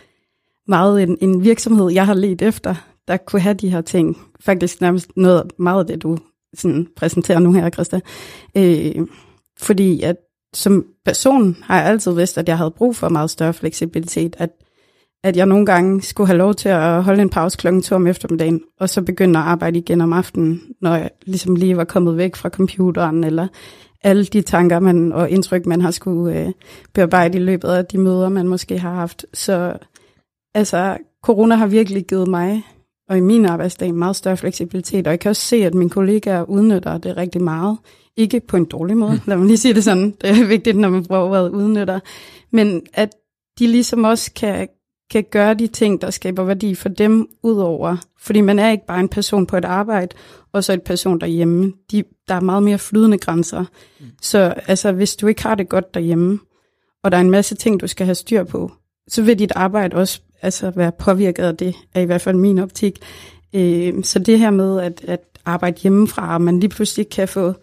meget en, en virksomhed, jeg har let efter, der kunne have de her ting. Faktisk nærmest noget meget af det, du sådan præsentere nu her, Christa. Øh, fordi at som person har jeg altid vidst, at jeg havde brug for meget større fleksibilitet, at at jeg nogle gange skulle have lov til at holde en pause klokken to om eftermiddagen, og så begynde at arbejde igen om aftenen, når jeg ligesom lige var kommet væk fra computeren, eller alle de tanker man, og indtryk, man har skulle øh, bearbejde i løbet af de møder, man måske har haft. Så altså, corona har virkelig givet mig og i min arbejdsdag meget større fleksibilitet, og jeg kan også se, at mine kollegaer udnytter det rigtig meget. Ikke på en dårlig måde, mm. lad mig lige sige det sådan. Det er vigtigt, når man bruger ordet udnytter. Men at de ligesom også kan, kan gøre de ting, der skaber værdi for dem udover. Fordi man er ikke bare en person på et arbejde, og så en person derhjemme. De, der er meget mere flydende grænser. Mm. Så altså, hvis du ikke har det godt derhjemme, og der er en masse ting, du skal have styr på, så vil dit arbejde også altså, være påvirket af det, er i hvert fald min optik. Øh, så det her med at, at arbejde hjemmefra, og man lige pludselig kan få...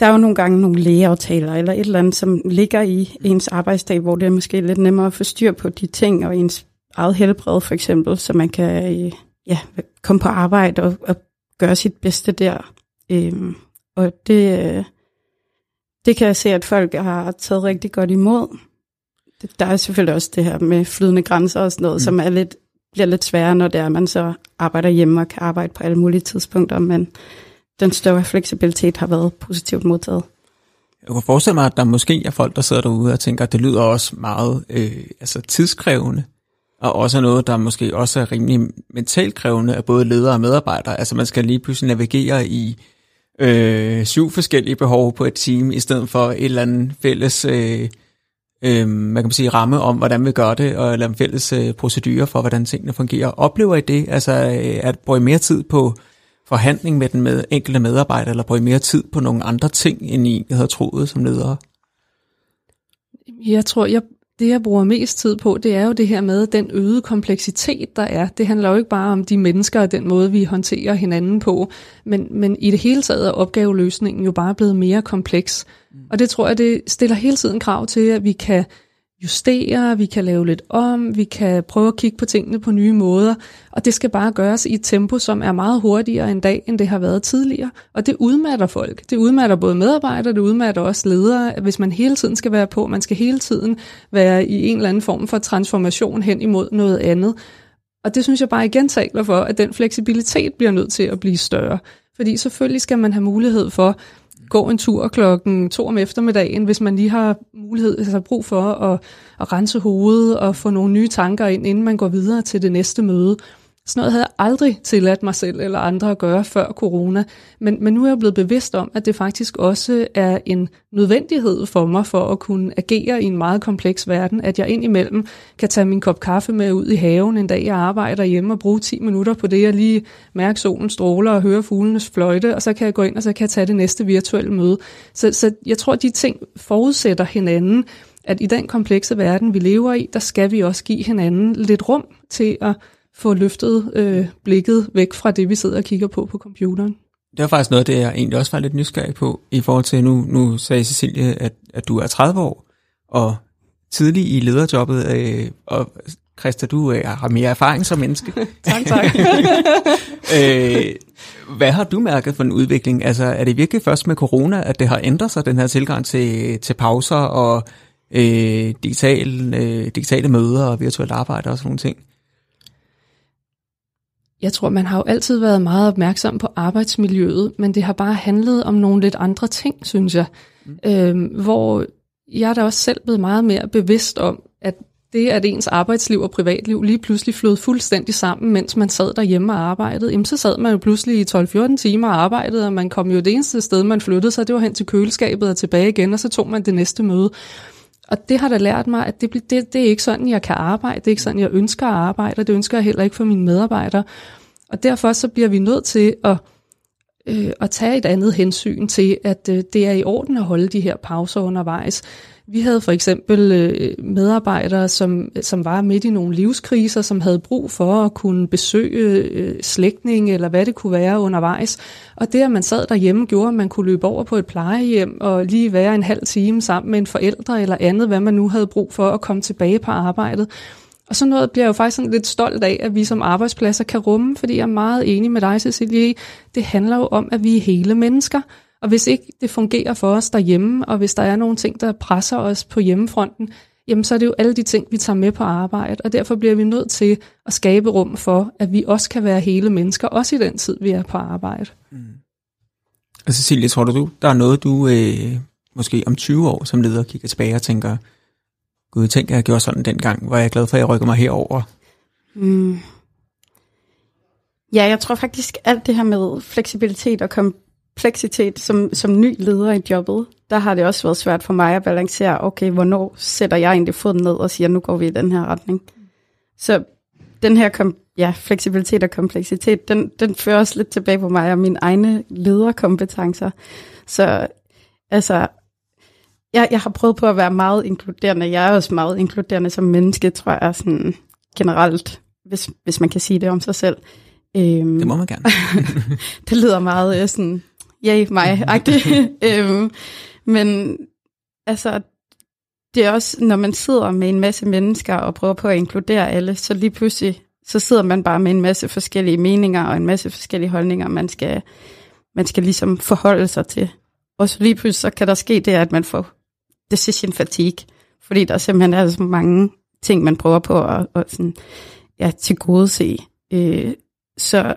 Der er jo nogle gange nogle lægeaftaler eller et eller andet, som ligger i ens arbejdsdag, hvor det er måske lidt nemmere at få styr på de ting, og ens eget helbred for eksempel, så man kan øh, ja, komme på arbejde og, og gøre sit bedste der. Øh, og det, øh, det kan jeg se, at folk har taget rigtig godt imod der er selvfølgelig også det her med flydende grænser og sådan noget, mm. som er lidt, bliver lidt sværere, når det er, at man så arbejder hjemme og kan arbejde på alle mulige tidspunkter, men den større fleksibilitet har været positivt modtaget. Jeg kan forestille mig, at der måske er folk, der sidder derude og tænker, at det lyder også meget øh, altså tidskrævende, og også noget, der måske også er rimelig mentalt krævende af både ledere og medarbejdere. Altså man skal lige pludselig navigere i øh, syv forskellige behov på et team, i stedet for et eller andet fælles øh, øh, man kan sige, ramme om, hvordan vi gør det, og lave en fælles øh, procedurer for, hvordan tingene fungerer. Oplever I det? Altså, øh, at bruge mere tid på forhandling med den med enkelte medarbejder, eller bruge mere tid på nogle andre ting, end I havde troet som ledere? Jeg tror, jeg, det jeg bruger mest tid på, det er jo det her med den øgede kompleksitet, der er. Det handler jo ikke bare om de mennesker og den måde, vi håndterer hinanden på, men, men i det hele taget er opgaveløsningen jo bare blevet mere kompleks. Og det tror jeg, det stiller hele tiden krav til, at vi kan justere, vi kan lave lidt om, vi kan prøve at kigge på tingene på nye måder, og det skal bare gøres i et tempo, som er meget hurtigere en dag, end det har været tidligere. Og det udmatter folk. Det udmatter både medarbejdere, det udmatter også ledere, hvis man hele tiden skal være på, man skal hele tiden være i en eller anden form for transformation hen imod noget andet. Og det synes jeg bare igen taler for, at den fleksibilitet bliver nødt til at blive større. Fordi selvfølgelig skal man have mulighed for gå en tur klokken to om eftermiddagen, hvis man lige har mulighed, altså brug for at, at rense hovedet og få nogle nye tanker ind, inden man går videre til det næste møde. Sådan noget havde jeg aldrig tilladt mig selv eller andre at gøre før corona, men, men nu er jeg blevet bevidst om, at det faktisk også er en nødvendighed for mig for at kunne agere i en meget kompleks verden, at jeg indimellem kan tage min kop kaffe med ud i haven en dag, jeg arbejder hjemme og bruge 10 minutter på det, jeg lige mærker solen stråler og hører fuglenes fløjte, og så kan jeg gå ind og så kan jeg tage det næste virtuelle møde. Så, så jeg tror, at de ting forudsætter hinanden, at i den komplekse verden, vi lever i, der skal vi også give hinanden lidt rum til at få løftet øh, blikket væk fra det, vi sidder og kigger på på computeren. Det er faktisk noget, det jeg egentlig også var lidt nysgerrig på, i forhold til nu, nu sagde Cecilie, at, at du er 30 år, og tidlig i lederjobbet, øh, og Christa, du øh, har mere erfaring som menneske. [LAUGHS] tak, tak. [LAUGHS] øh, hvad har du mærket for en udvikling? Altså, er det virkelig først med corona, at det har ændret sig, den her tilgang til, til pauser og øh, digital, øh, digitale møder og virtuelt arbejde og sådan nogle ting? Jeg tror, man har jo altid været meget opmærksom på arbejdsmiljøet, men det har bare handlet om nogle lidt andre ting, synes jeg. Mm. Øhm, hvor jeg er da også selv blevet meget mere bevidst om, at det, at ens arbejdsliv og privatliv lige pludselig flød fuldstændig sammen, mens man sad derhjemme og arbejdede, jamen så sad man jo pludselig i 12-14 timer og arbejdede, og man kom jo det eneste sted, man flyttede sig, det var hen til køleskabet og tilbage igen, og så tog man det næste møde. Og det har da lært mig, at det, det, det er ikke sådan, jeg kan arbejde. Det er ikke sådan, jeg ønsker at arbejde, og det ønsker jeg heller ikke for mine medarbejdere. Og derfor så bliver vi nødt til at, øh, at tage et andet hensyn til, at øh, det er i orden at holde de her pauser undervejs. Vi havde for eksempel øh, medarbejdere, som, som var midt i nogle livskriser, som havde brug for at kunne besøge øh, slægtning eller hvad det kunne være undervejs. Og det, at man sad derhjemme, gjorde, at man kunne løbe over på et plejehjem og lige være en halv time sammen med en forældre eller andet, hvad man nu havde brug for at komme tilbage på arbejdet. Og så noget bliver jeg jo faktisk sådan lidt stolt af, at vi som arbejdspladser kan rumme, fordi jeg er meget enig med dig, Cecilie. Det handler jo om, at vi er hele mennesker. Og hvis ikke det fungerer for os derhjemme, og hvis der er nogle ting, der presser os på hjemmefronten, jamen så er det jo alle de ting, vi tager med på arbejde, og derfor bliver vi nødt til at skabe rum for, at vi også kan være hele mennesker, også i den tid, vi er på arbejde. Mm. Og Cecilie, tror du, der er noget, du øh, måske om 20 år som leder kigger tilbage og tænker, gud, tænk, jeg gjorde sådan dengang, hvor jeg er glad for, at jeg rykker mig herover. Mm. Ja, jeg tror faktisk, alt det her med fleksibilitet og kompleksitet som, som ny leder i jobbet, der har det også været svært for mig at balancere, okay, hvornår sætter jeg egentlig foden ned og siger, nu går vi i den her retning. Så den her kom, ja, fleksibilitet og kompleksitet, den, den fører også lidt tilbage på mig og mine egne lederkompetencer. Så altså, jeg, jeg har prøvet på at være meget inkluderende. Jeg er også meget inkluderende som menneske, tror jeg, sådan generelt, hvis, hvis man kan sige det om sig selv. Øhm, det må man gerne. [LAUGHS] det lyder meget øh, sådan, yay, mig-agtigt. [LAUGHS] øhm, men altså, det er også, når man sidder med en masse mennesker og prøver på at inkludere alle, så lige pludselig, så sidder man bare med en masse forskellige meninger og en masse forskellige holdninger, man skal, man skal ligesom forholde sig til. Og så lige pludselig, så kan der ske det, at man får decision fatigue, fordi der simpelthen er så mange ting, man prøver på at, at sådan, ja, til gode se. Øh, så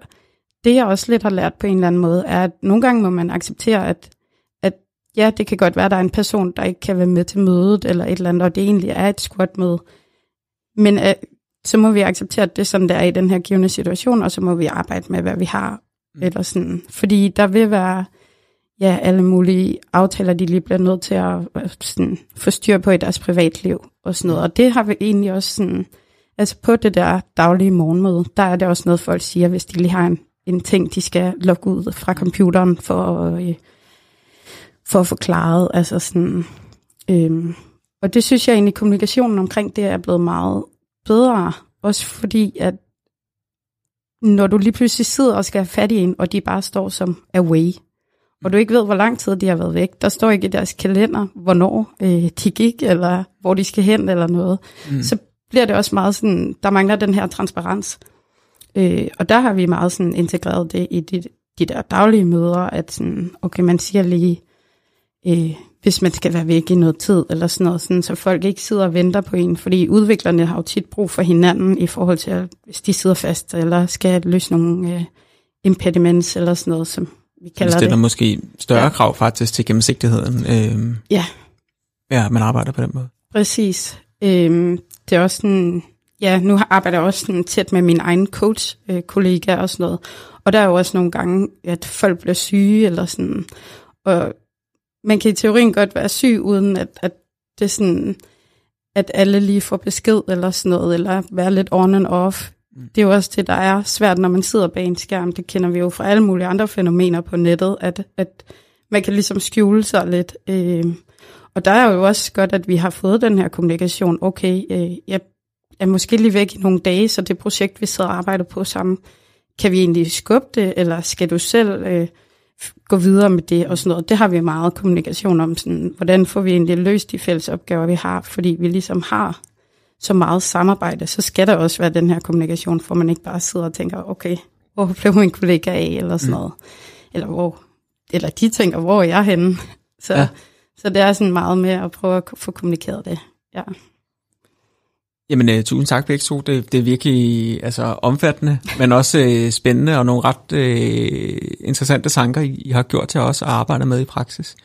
det, jeg også lidt har lært på en eller anden måde, er, at nogle gange må man acceptere, at, at ja, det kan godt være, at der er en person, der ikke kan være med til mødet, eller et eller andet, og det egentlig er et squat-møde. Men at, øh, så må vi acceptere, at det er sådan, der er i den her givende situation, og så må vi arbejde med, hvad vi har. Mm. Eller sådan. Fordi der vil være ja, alle mulige aftaler, de lige bliver nødt til at sådan, få styr på i deres privatliv og sådan noget. Og det har vi egentlig også sådan, altså på det der daglige morgenmøde, der er det også noget, folk siger, hvis de lige har en, en ting, de skal logge ud fra computeren for, øh, for at forklare. Altså sådan, øhm, og det synes jeg egentlig, kommunikationen omkring det er blevet meget bedre. Også fordi, at når du lige pludselig sidder og skal have fat i en, og de bare står som away, og du ikke ved, hvor lang tid de har været væk. Der står ikke i deres kalender, hvornår øh, de gik, eller hvor de skal hen, eller noget. Mm. Så bliver det også meget sådan, der mangler den her transparens. Øh, og der har vi meget sådan integreret det i de, de der daglige møder, at sådan, okay, man siger lige, øh, hvis man skal være væk i noget tid, eller sådan noget, sådan, så folk ikke sidder og venter på en, fordi udviklerne har jo tit brug for hinanden i forhold til, hvis de sidder fast, eller skal løse nogle øh, impediments, eller sådan noget, som vi kalder det. stiller det. måske større ja. krav faktisk til gennemsigtigheden. Øh, ja. Ja, man arbejder på den måde. Præcis. Øh, det er også sådan, ja, nu arbejder jeg også sådan tæt med min egen coach-kollega øh, og sådan noget. Og der er jo også nogle gange, at folk bliver syge eller sådan. Og man kan i teorien godt være syg, uden at, at det sådan, at alle lige får besked eller sådan noget, eller være lidt on and off. Mm. Det er jo også det, der er svært, når man sidder bag en skærm. Det kender vi jo fra alle mulige andre fænomener på nettet, at, at man kan ligesom skjule sig lidt. Øh, og der er jo også godt, at vi har fået den her kommunikation. Okay, øh, jeg er måske lige væk i nogle dage, så det projekt, vi sidder og arbejder på sammen, kan vi egentlig skubbe det, eller skal du selv øh, gå videre med det og sådan noget. Det har vi meget kommunikation om, sådan, hvordan får vi egentlig løst de fælles opgaver, vi har, fordi vi ligesom har så meget samarbejde, så skal der også være den her kommunikation, for man ikke bare sidder og tænker, okay, hvor blev min kollega af, eller sådan mm. noget. Eller hvor, eller de tænker, hvor er jeg henne? [LAUGHS] Så, ja. så det er sådan meget med at prøve at få kommunikeret det. Ja. Jamen, uh, tusind tak begge to. Det, det er virkelig altså, omfattende, men også uh, spændende og nogle ret uh, interessante tanker, I, I har gjort til os at arbejde med i praksis.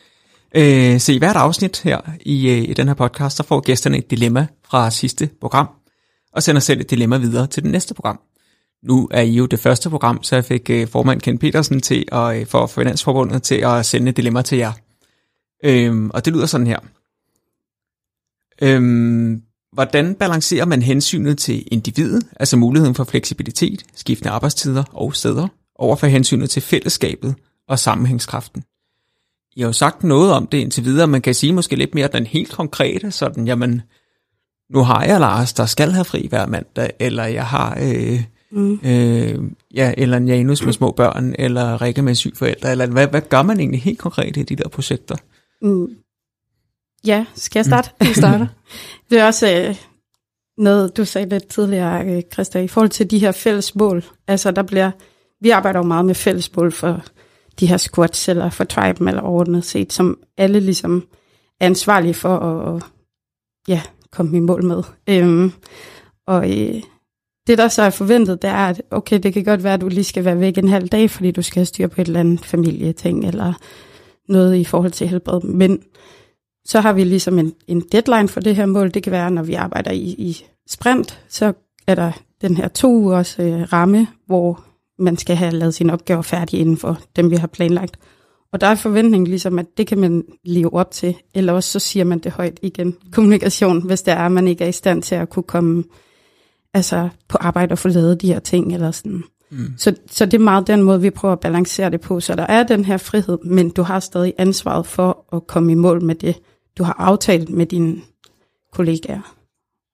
Uh, se, i hvert afsnit her i, uh, i den her podcast, der får gæsterne et dilemma fra sidste program, og sender selv et dilemma videre til det næste program. Nu er I jo det første program, så jeg fik uh, formand Ken Petersen til at uh, få Finansforbundet til at sende et dilemma til jer. Uh, og det lyder sådan her. Uh, Hvordan balancerer man hensynet til individet, altså muligheden for fleksibilitet, skiftende arbejdstider og steder, overfor hensynet til fællesskabet og sammenhængskraften? I har jo sagt noget om det indtil videre, man kan sige måske lidt mere den helt konkrete, sådan, jamen, nu har jeg Lars, der skal have fri hver mandag, eller jeg har, øh, mm. øh, ja, eller en Janus med små børn, eller Rikke med syg forældre, eller hvad, hvad gør man egentlig helt konkret i de der projekter? Mm. Ja, skal jeg starte? Mm. starter. [LAUGHS] det er også øh, noget, du sagde lidt tidligere, øh, Christa, i forhold til de her fælles mål. Altså, der bliver, vi arbejder jo meget med fælles mål for de her squats, eller for tribe, eller overordnet set, som alle ligesom er ansvarlige for at, ja, komme i mål med. Øhm, og øh, det, der så er forventet, det er, at okay, det kan godt være, at du lige skal være væk en halv dag, fordi du skal styre på et eller andet familieting, eller noget i forhold til helbred. Men så har vi ligesom en, en deadline for det her mål. Det kan være, når vi arbejder i, i sprint, så er der den her to ugers øh, ramme, hvor man skal have lavet sine opgaver færdige inden for dem, vi har planlagt. Og der er forventningen ligesom, at det kan man leve op til, eller også så siger man det højt igen. Kommunikation, hvis det er, at man ikke er i stand til at kunne komme altså, på arbejde og få lavet de her ting, eller sådan. Mm. Så, så det er meget den måde, vi prøver at balancere det på. Så der er den her frihed, men du har stadig ansvaret for at komme i mål med det, du har aftalt med dine kollegaer.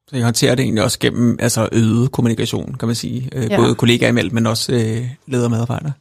Så jeg håndterer det egentlig også gennem altså øget kommunikation, kan man sige. Øh, ja. Både kollegaer imellem, men også øh, ledere og medarbejdere.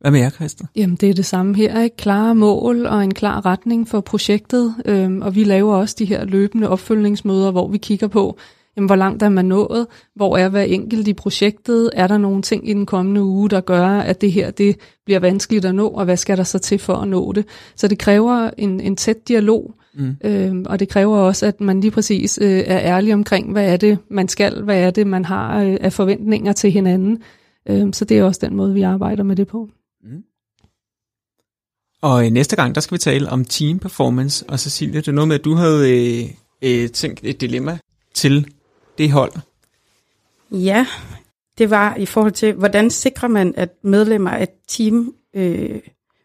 Hvad med jer, Christa? Jamen, det er det samme her. Ikke? Klare mål og en klar retning for projektet. Øhm, og vi laver også de her løbende opfølgningsmøder, hvor vi kigger på, jamen, hvor langt er man nået? Hvor er hver enkelt i projektet? Er der nogle ting i den kommende uge, der gør, at det her det bliver vanskeligt at nå? Og hvad skal der så til for at nå det? Så det kræver en, en tæt dialog Mm. Øhm, og det kræver også, at man lige præcis øh, er ærlig omkring, hvad er det, man skal, hvad er det, man har øh, af forventninger til hinanden. Øhm, så det er også den måde, vi arbejder med det på. Mm. Og øh, næste gang, der skal vi tale om team performance. Og Cecilie, det er noget med, at du havde øh, øh, tænkt et dilemma til det hold. Ja, det var i forhold til, hvordan sikrer man, at medlemmer af et team øh,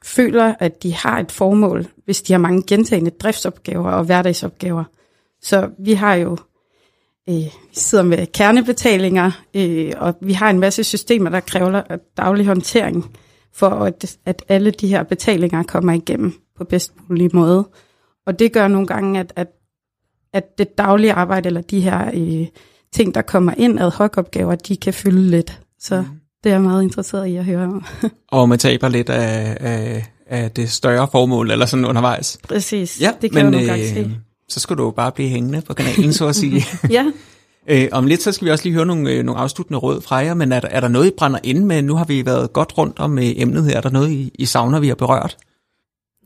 føler, at de har et formål, hvis de har mange gentagende driftsopgaver og hverdagsopgaver. Så vi har jo øh, vi sidder med kernebetalinger, øh, og vi har en masse systemer, der kræver daglig håndtering, for at, at alle de her betalinger kommer igennem på bedst mulig måde. Og det gør nogle gange, at, at, at det daglige arbejde, eller de her øh, ting, der kommer ind ad hoc opgaver, de kan fylde lidt. Så mm. Det er jeg meget interesseret i at høre om. [LAUGHS] og man taber lidt af, af, af det større formål, eller sådan undervejs. Præcis, ja, det kan men, jeg nogle øh, se. Så skal du bare blive hængende på kanalen, så at sige. [LAUGHS] ja. Øh, om lidt så skal vi også lige høre nogle, øh, nogle afsluttende råd fra jer, men er der, er der noget, I brænder ind med? Nu har vi været godt rundt om øh, emnet her. Er der noget, I, I savner, vi har berørt?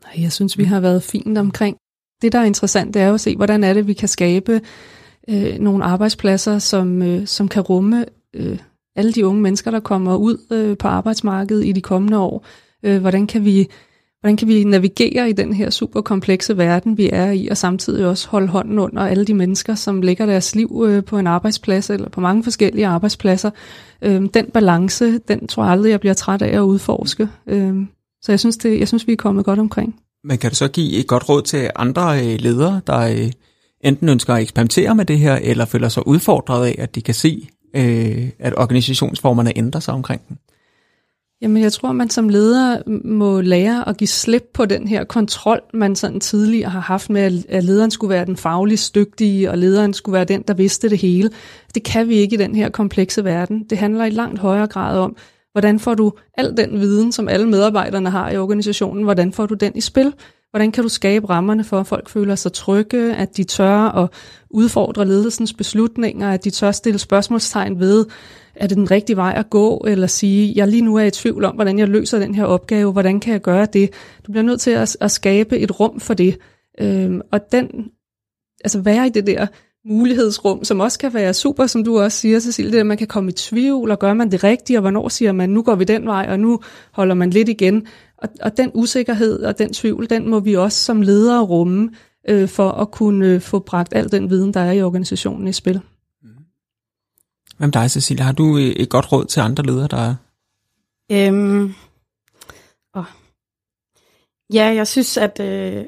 Nej, jeg synes, vi har været fint omkring. Det, der er interessant, det er jo at se, hvordan er det, vi kan skabe øh, nogle arbejdspladser, som, øh, som kan rumme øh, alle de unge mennesker, der kommer ud øh, på arbejdsmarkedet i de kommende år. Øh, hvordan, kan vi, hvordan kan vi navigere i den her super komplekse verden, vi er i, og samtidig også holde hånden under alle de mennesker, som lægger deres liv øh, på en arbejdsplads, eller på mange forskellige arbejdspladser. Øh, den balance, den tror jeg aldrig, jeg bliver træt af at udforske. Øh, så jeg synes, det, jeg synes, vi er kommet godt omkring. Men kan du så give et godt råd til andre øh, ledere, der øh, enten ønsker at eksperimentere med det her, eller føler sig udfordret af, at de kan se, øh, at organisationsformerne ændrer sig omkring den? Jamen, jeg tror, man som leder må lære at give slip på den her kontrol, man sådan tidligere har haft med, at lederen skulle være den fagligt dygtige, og lederen skulle være den, der vidste det hele. Det kan vi ikke i den her komplekse verden. Det handler i langt højere grad om, hvordan får du al den viden, som alle medarbejderne har i organisationen, hvordan får du den i spil? Hvordan kan du skabe rammerne for, at folk føler sig trygge, at de tør at udfordre ledelsens beslutninger, at de tør stille spørgsmålstegn ved, er det den rigtige vej at gå, eller sige, jeg lige nu er i tvivl om, hvordan jeg løser den her opgave, hvordan kan jeg gøre det? Du bliver nødt til at, at skabe et rum for det. Øhm, og den, altså være i det der mulighedsrum, som også kan være super, som du også siger, Cecilie, det at man kan komme i tvivl, og gør man det rigtigt, og hvornår siger man, nu går vi den vej, og nu holder man lidt igen. Og, og den usikkerhed og den tvivl, den må vi også som ledere rumme, øh, for at kunne øh, få bragt al den viden, der er i organisationen i spil. Hvem dig, Cecilia? Har du øh, et godt råd til andre ledere, der er? Øhm, åh. Ja, jeg synes, at, øh,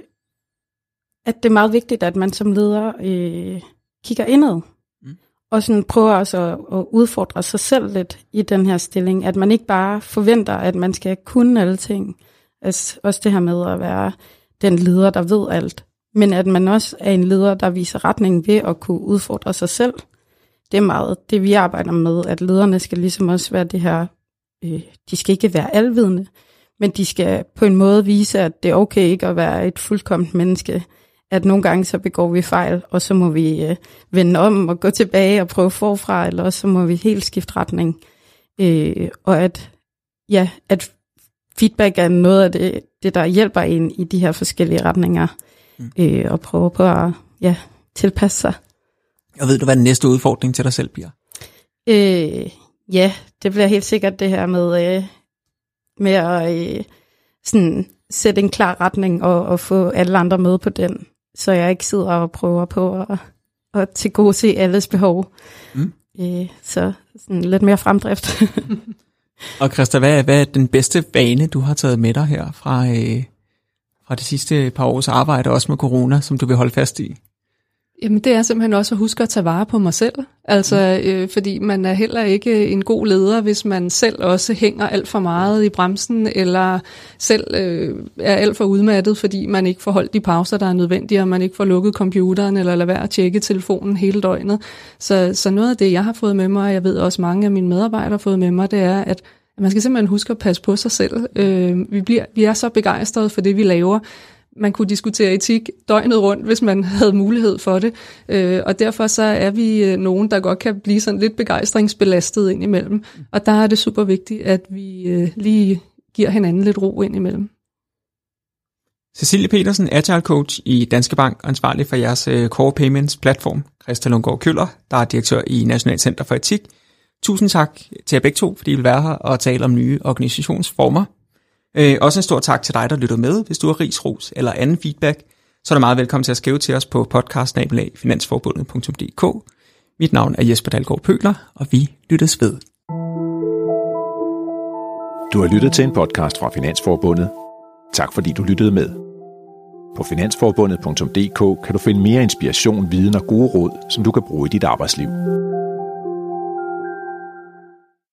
at det er meget vigtigt, at man som leder øh, kigger indad. Mm. Og sådan prøver også at, at udfordre sig selv lidt i den her stilling. At man ikke bare forventer, at man skal kunne alle ting. Altså, også det her med at være den leder, der ved alt. Men at man også er en leder, der viser retningen ved at kunne udfordre sig selv. Det er meget det, vi arbejder med, at lederne skal ligesom også være det her, øh, de skal ikke være alvidende, men de skal på en måde vise, at det er okay ikke at være et fuldkomment menneske, at nogle gange så begår vi fejl, og så må vi øh, vende om og gå tilbage og prøve forfra, eller så må vi helt skifte retning. Øh, og at, ja, at feedback er noget af det, det, der hjælper en i de her forskellige retninger, mm. øh, og prøve på at ja, tilpasse sig. Og ved du, hvad den næste udfordring til dig selv bliver? Øh, ja, det bliver helt sikkert det her med, øh, med at øh, sådan, sætte en klar retning og, og få alle andre med på den, så jeg ikke sidder og prøver på at, at tilgodese alles behov. Mm. Øh, så sådan lidt mere fremdrift. [LAUGHS] og Christa, hvad er, hvad er den bedste vane, du har taget med dig her fra, øh, fra de sidste par års arbejde, også med corona, som du vil holde fast i? Jamen det er simpelthen også at huske at tage vare på mig selv. Altså, mm. øh, fordi man er heller ikke en god leder, hvis man selv også hænger alt for meget i bremsen, eller selv øh, er alt for udmattet, fordi man ikke får holdt de pauser, der er nødvendige, og man ikke får lukket computeren, eller lader være at tjekke telefonen hele døgnet. Så, så noget af det, jeg har fået med mig, og jeg ved også mange af mine medarbejdere har fået med mig, det er, at man skal simpelthen huske at passe på sig selv. Øh, vi, bliver, vi er så begejstrede for det, vi laver, man kunne diskutere etik døgnet rundt, hvis man havde mulighed for det. Øh, og derfor så er vi øh, nogen, der godt kan blive sådan lidt begejstringsbelastet indimellem. Og der er det super vigtigt, at vi øh, lige giver hinanden lidt ro indimellem. Cecilie Petersen, Agile Coach i Danske Bank, ansvarlig for jeres øh, Core Payments platform. Christian Lundgaard Køller, der er direktør i National Center for Etik. Tusind tak til jer begge to, fordi I vil være her og tale om nye organisationsformer. Øh, også en stor tak til dig, der lytter med. Hvis du har ris, ros eller anden feedback, så er du meget velkommen til at skrive til os på podcastnabelagfinansforbundet.dk. Mit navn er Jesper Dalgaard Pøler, og vi lyttes ved. Du har lyttet til en podcast fra Finansforbundet. Tak fordi du lyttede med. På finansforbundet.dk kan du finde mere inspiration, viden og gode råd, som du kan bruge i dit arbejdsliv.